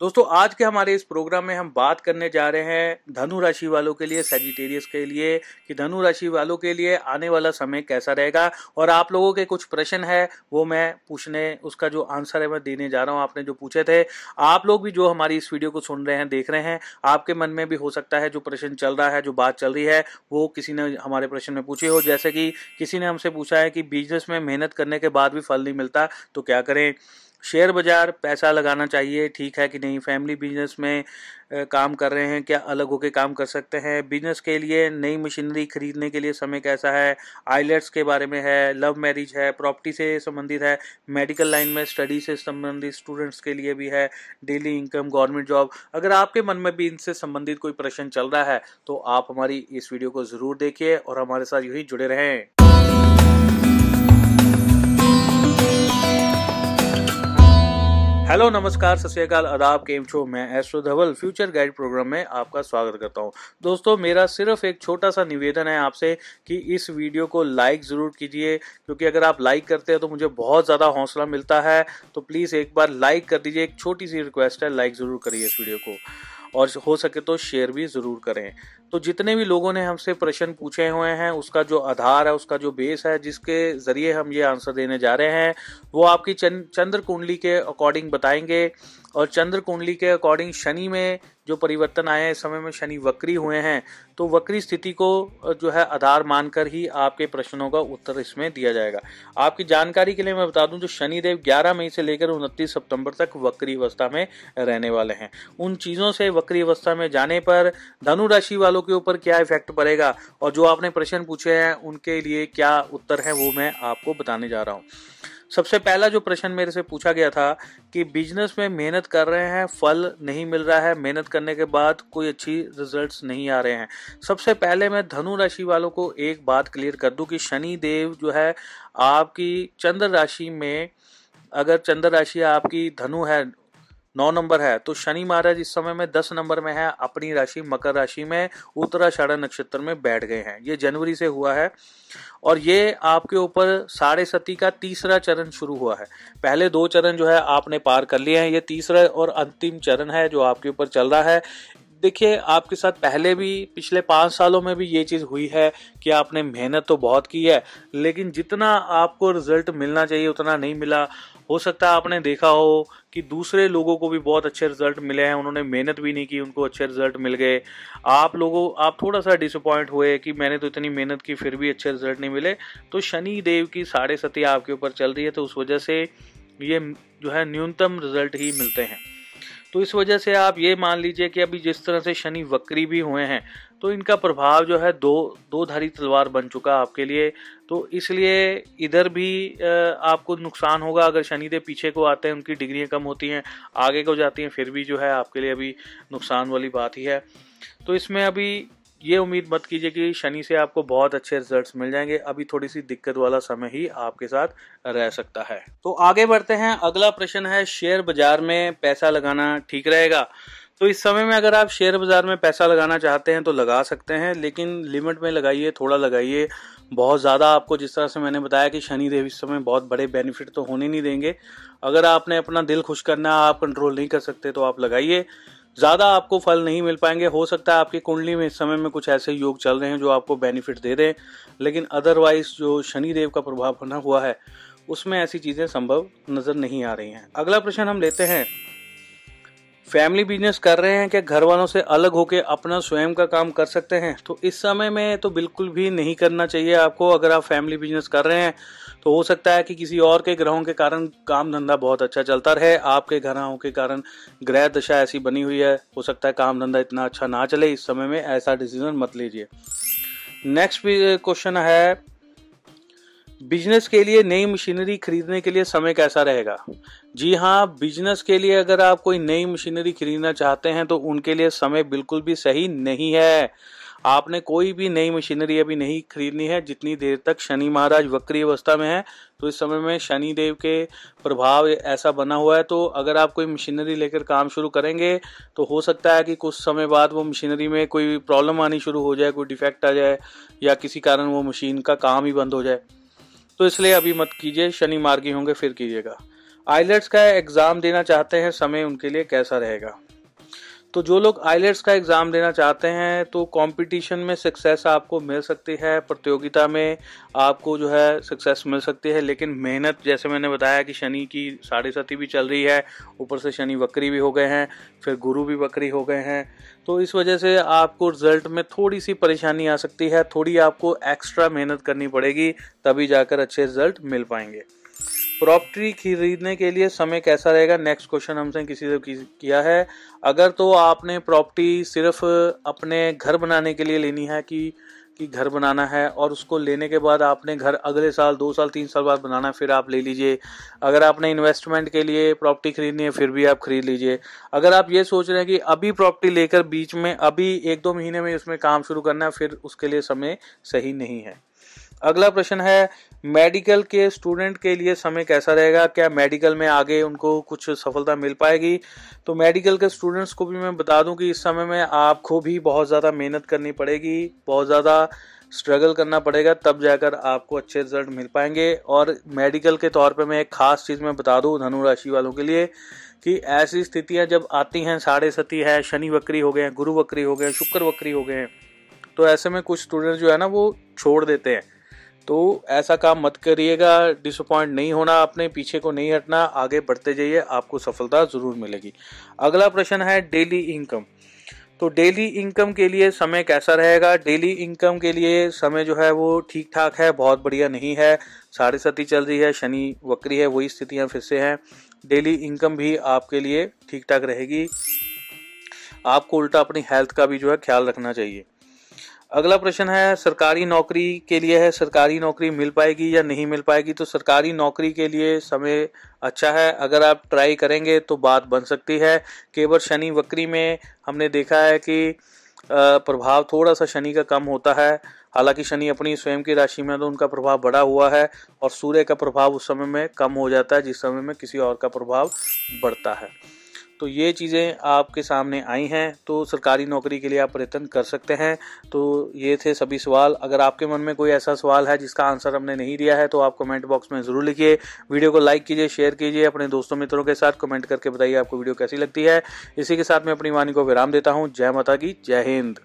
दोस्तों, आज के हमारे इस प्रोग्राम में हम बात करने जा रहे हैं धनु राशि वालों के लिए सेजिटेरियस के लिए, कि धनु राशि वालों के लिए आने वाला समय कैसा रहेगा? और आप लोगों के कुछ प्रश्न है, वो मैं पूछने, उसका जो आंसर है मैं देने जा रहा हूँ, आपने जो पूछे थे। आप लोग भी जो हमारी इस वीडियो को सुन रहे हैं, देख रहे हैं, आपके मन में भी हो सकता है जो प्रश्न चल रहा है, जो बात चल रही है, वो किसी ने हमारे प्रश्न में पूछे हो। जैसे कि किसी ने हमसे पूछा है कि बिज़नेस में मेहनत करने के बाद भी फल नहीं मिलता तो क्या करें? शेयर बाज़ार, पैसा लगाना चाहिए, ठीक है कि नहीं? फैमिली बिज़नेस में काम कर रहे हैं, क्या अलग होकर काम कर सकते हैं? बिज़नेस के लिए नई मशीनरी खरीदने के लिए समय कैसा है? आइलेट्स के बारे में है, लव मैरिज है, प्रॉपर्टी से संबंधित है, मेडिकल लाइन में स्टडी से संबंधित स्टूडेंट्स के लिए भी है, डेली इनकम, गवर्नमेंट जॉब। अगर आपके मन में भी इनसे संबंधित कोई प्रश्न चल रहा है तो आप हमारी इस वीडियो को ज़रूर देखिए और हमारे साथ यही जुड़े रहें। हेलो, नमस्कार, सत आदाब, केम शो मैं astro Dhaval, future guide program में आपका स्वागत करता हूँ। दोस्तों, मेरा सिर्फ़ एक छोटा सा निवेदन है आपसे कि इस वीडियो को लाइक ज़रूर कीजिए, क्योंकि अगर आप लाइक करते हैं तो मुझे बहुत ज़्यादा हौसला मिलता है तो प्लीज़ एक बार लाइक कर दीजिए, एक छोटी सी रिक्वेस्ट है, लाइक ज़रूर करिए इस वीडियो को। और हो सके तो शेयर भी ज़रूर करें। तो जितने भी लोगों ने हमसे प्रश्न पूछे हुए हैं, उसका जो आधार है, उसका जो बेस है, जिसके ज़रिए हम ये आंसर देने जा रहे हैं, वो आपकी चंद्र कुंडली के अकॉर्डिंग बताएँगे। और चंद्र कुंडली के अकॉर्डिंग शनि में जो परिवर्तन आए हैं, इस समय में शनि वक्री हुए हैं तो वक्री स्थिति को जो है, आधार मानकर ही आपके प्रश्नों का उत्तर इसमें दिया जाएगा। आपकी जानकारी के लिए मैं बता दूँ, जो शनिदेव 11 मई से लेकर उनतीस सितंबर तक वक्री अवस्था में रहने वाले हैं। उन चीज़ों से वक्री अवस्था में जाने पर धनु राशि वालों के ऊपर क्या इफ़ेक्ट पड़ेगा? और जो आपने प्रश्न पूछे हैं, उनके लिए क्या उत्तर है, वो मैं आपको बताने जा रहा हूँ। सबसे पहला जो प्रश्न मेरे से पूछा गया था कि बिज़नेस में मेहनत कर रहे हैं, फल नहीं मिल रहा है, मेहनत करने के बाद कोई अच्छी रिजल्ट्स नहीं आ रहे हैं। सबसे पहले मैं धनु राशि वालों को एक बात क्लियर कर दूँ कि शनि देव जो है, आपकी चंद्र राशि में, अगर चंद्र राशि आपकी धनु है नौ नंबर है। तो शनि महाराज इस समय में दस नंबर में है। अपनी राशि मकर राशि में, उत्तराषाढ़ नक्षत्र में बैठ गए हैं। ये जनवरी से हुआ है और ये आपके ऊपर साढ़े सती का तीसरा चरण शुरू हुआ है। पहले दो चरण जो है आपने पार कर लिए हैं। ये तीसरा और अंतिम चरण है जो आपके ऊपर चल रहा है। देखिए, आपके साथ पहले भी, पिछले पाँच सालों में भी ये चीज़ हुई है कि आपने मेहनत तो बहुत की है, लेकिन जितना आपको रिज़ल्ट मिलना चाहिए, उतना नहीं मिला। हो सकता है आपने देखा हो कि दूसरे लोगों को भी बहुत अच्छे रिज़ल्ट मिले हैं, उन्होंने मेहनत भी नहीं की, उनको अच्छे रिज़ल्ट मिल गए। आप लोगों, आप थोड़ा सा डिसअपॉइंट हुए कि मैंने तो इतनी मेहनत की, फिर भी अच्छे रिज़ल्ट नहीं मिले। तो शनि देव की साढ़े सती आपके ऊपर चल रही है तो उस वजह से ये जो है न्यूनतम रिज़ल्ट ही मिलते हैं। तो इस वजह से आप ये मान लीजिए कि अभी जिस तरह से शनि वक्री भी हुए हैं तो इनका प्रभाव जो है दो दो धारी तलवार बन चुका आपके लिए। तो इसलिए इधर भी आपको नुकसान होगा अगर शनिदेव पीछे को आते हैं, उनकी डिग्रियाँ कम होती हैं, आगे को जाती हैं, फिर भी जो है आपके लिए अभी नुकसान वाली बात ही है। तो इसमें अभी ये उम्मीद मत कीजिए कि शनि से आपको बहुत अच्छे रिजल्ट्स मिल जाएँगे। अभी थोड़ी सी दिक्कत वाला समय ही आपके साथ रह सकता है। तो आगे बढ़ते हैं। अगला प्रश्न है शेयर बाज़ार में पैसा लगाना ठीक रहेगा? तो इस समय में अगर आप शेयर बाज़ार में पैसा लगाना चाहते हैं तो लगा सकते हैं, लेकिन लिमिट में लगाइए, थोड़ा लगाइए। बहुत ज़्यादा आपको जिस तरह से मैंने बताया कि शनि देव इस समय बहुत बड़े बेनिफिट तो होने नहीं देंगे। अगर आपने अपना दिल खुश करना आप कंट्रोल नहीं कर सकते तो आप लगाइए। ज़्यादा आपको फल नहीं मिल पाएँगे। हो सकता है आपकी कुंडली में इस समय में कुछ ऐसे योग चल रहे हैं जो आपको बेनिफिट दे रहे हैं लेकिन अदरवाइज़ जो शनि देव का प्रभाव बना हुआ है, उसमें ऐसी चीज़ें संभव नज़र नहीं आ रही हैं। अगला प्रश्न हम लेते हैं। फैमिली बिज़नेस कर रहे हैं क्या घर वालों से अलग होकर अपना स्वयं का काम कर सकते हैं? तो इस समय में तो बिल्कुल भी नहीं करना चाहिए आपको। अगर आप फैमिली बिज़नेस कर रहे हैं तो हो सकता है कि किसी और के ग्रहों के कारण काम धंधा बहुत अच्छा चलता रहे, आपके ग्रहों के कारण ग्रह दशा ऐसी बनी हुई है, हो सकता है काम धंधा इतना अच्छा ना चले इस समय में, ऐसा डिसीज़न मत लीजिए। नेक्स्ट क्वेश्चन है बिज़नेस के लिए नई मशीनरी खरीदने के लिए समय कैसा रहेगा? जी हाँ बिज़नेस के लिए अगर आप कोई नई मशीनरी खरीदना चाहते हैं तो उनके लिए समय बिल्कुल भी सही नहीं है। आपने कोई भी नई मशीनरी अभी नहीं खरीदनी है, जितनी देर तक शनि महाराज वक्री अवस्था में है तो इस समय में शनि देव के प्रभाव ऐसा बना हुआ है। तो अगर आप कोई मशीनरी लेकर काम शुरू करेंगे तो हो सकता है कि कुछ समय बाद वो मशीनरी में कोई प्रॉब्लम आनी शुरू हो जाए, कोई डिफेक्ट आ जाए, या किसी कारण वो मशीन का काम ही बंद हो जाए। तो इसलिए अभी मत कीजिए, शनि मार्गी होंगे, फिर कीजिएगा। आइलेट्स का एग्ज़ाम देना चाहते हैं, समय उनके लिए कैसा रहेगा? तो जो लोग आइलेट्स का एग्ज़ाम देना चाहते हैं तो कंपटीशन में सक्सेस आपको मिल सकती है, प्रतियोगिता में आपको जो है सक्सेस मिल सकती है, लेकिन मेहनत, जैसे मैंने बताया कि शनि की साढ़े सती भी चल रही है, ऊपर से शनि वक्री भी हो गए हैं, फिर गुरु भी वक्री हो गए हैं तो इस वजह से आपको रिज़ल्ट में थोड़ी सी परेशानी आ सकती है, थोड़ी आपको एक्स्ट्रा मेहनत करनी पड़ेगी, तभी जाकर अच्छे रिज़ल्ट मिल पाएँगे। प्रॉपर्टी खरीदने के लिए समय कैसा रहेगा? नेक्स्ट क्वेश्चन हमसे किसी से किया है। अगर तो आपने प्रॉपर्टी सिर्फ़ अपने घर बनाने के लिए लेनी है कि कि घर बनाना है और उसको लेने के बाद आपने घर अगले साल, दो साल, तीन साल बाद बनाना है, फिर आप ले लीजिए। अगर आपने इन्वेस्टमेंट के लिए प्रॉपर्टी खरीदनी है, फिर भी आप खरीद लीजिए। अगर आप ये सोच रहे हैं कि अभी प्रॉपर्टी लेकर बीच में, अभी एक दो महीने में उसमें काम शुरू करना है, फिर उसके लिए समय सही नहीं है। अगला प्रश्न है मेडिकल के स्टूडेंट के लिए समय कैसा रहेगा? क्या मेडिकल में आगे उनको कुछ सफलता मिल पाएगी? तो मेडिकल के स्टूडेंट्स को भी मैं बता दूँ कि इस समय में आपको भी बहुत ज़्यादा मेहनत करनी पड़ेगी, बहुत ज़्यादा स्ट्रगल करना पड़ेगा, तब जाकर आपको अच्छे रिज़ल्ट मिल पाएँगे। और मेडिकल के तौर पे मैं एक खास चीज़ मैं बता दूँ धनु राशि वालों के लिए कि ऐसी स्थितियाँ जब आती हैं, साढ़े सती है, शनि वक्री हो गए हैं, गुरु वक्री हो गए हैं शुक्र वक्री हो गए हैं तो ऐसे में कुछ स्टूडेंट जो है ना वो छोड़ देते हैं। तो ऐसा काम मत करिएगा डिसअपॉइंट नहीं होना अपने पीछे को नहीं हटना, आगे बढ़ते जाइए, आपको सफलता ज़रूर मिलेगी। अगला प्रश्न है डेली इनकम तो डेली इनकम के लिए समय कैसा रहेगा? डेली इनकम के लिए समय जो है वो ठीक ठाक है, बहुत बढ़िया नहीं है साढ़े सती चल रही है, शनि वक्री है, वही स्थितियाँ फिर से हैं। डेली इनकम भी आपके लिए ठीक ठाक रहेगी। आपको उल्टा अपनी हेल्थ का भी जो है ख्याल रखना चाहिए। अगला प्रश्न है, सरकारी नौकरी के लिए है, सरकारी नौकरी मिल पाएगी या नहीं मिल पाएगी? तो सरकारी नौकरी के लिए समय अच्छा है, अगर आप ट्राई करेंगे तो बात बन सकती है। केवल शनि वक्री में हमने देखा है कि प्रभाव थोड़ा सा शनि का कम होता है। हालाँकि शनि अपनी स्वयं की राशि में तो उनका प्रभाव बड़ा हुआ है और सूर्य का प्रभाव उस समय में कम हो जाता है, जिस समय में किसी और का प्रभाव बढ़ता है। तो ये चीज़ें आपके सामने आई हैं तो सरकारी नौकरी के लिए आप प्रयत्न कर सकते हैं। तो ये थे सभी सवाल। अगर आपके मन में कोई ऐसा सवाल है जिसका आंसर हमने नहीं दिया है तो आप कमेंट बॉक्स में ज़रूर लिखिए। वीडियो को लाइक कीजिए, शेयर कीजिए, अपने दोस्तों मित्रों के साथ कमेंट करके बताइए आपको वीडियो कैसी लगती है। इसी के साथ मैं अपनी वाणी को विराम देता हूँ। जय माता की जय हिंद।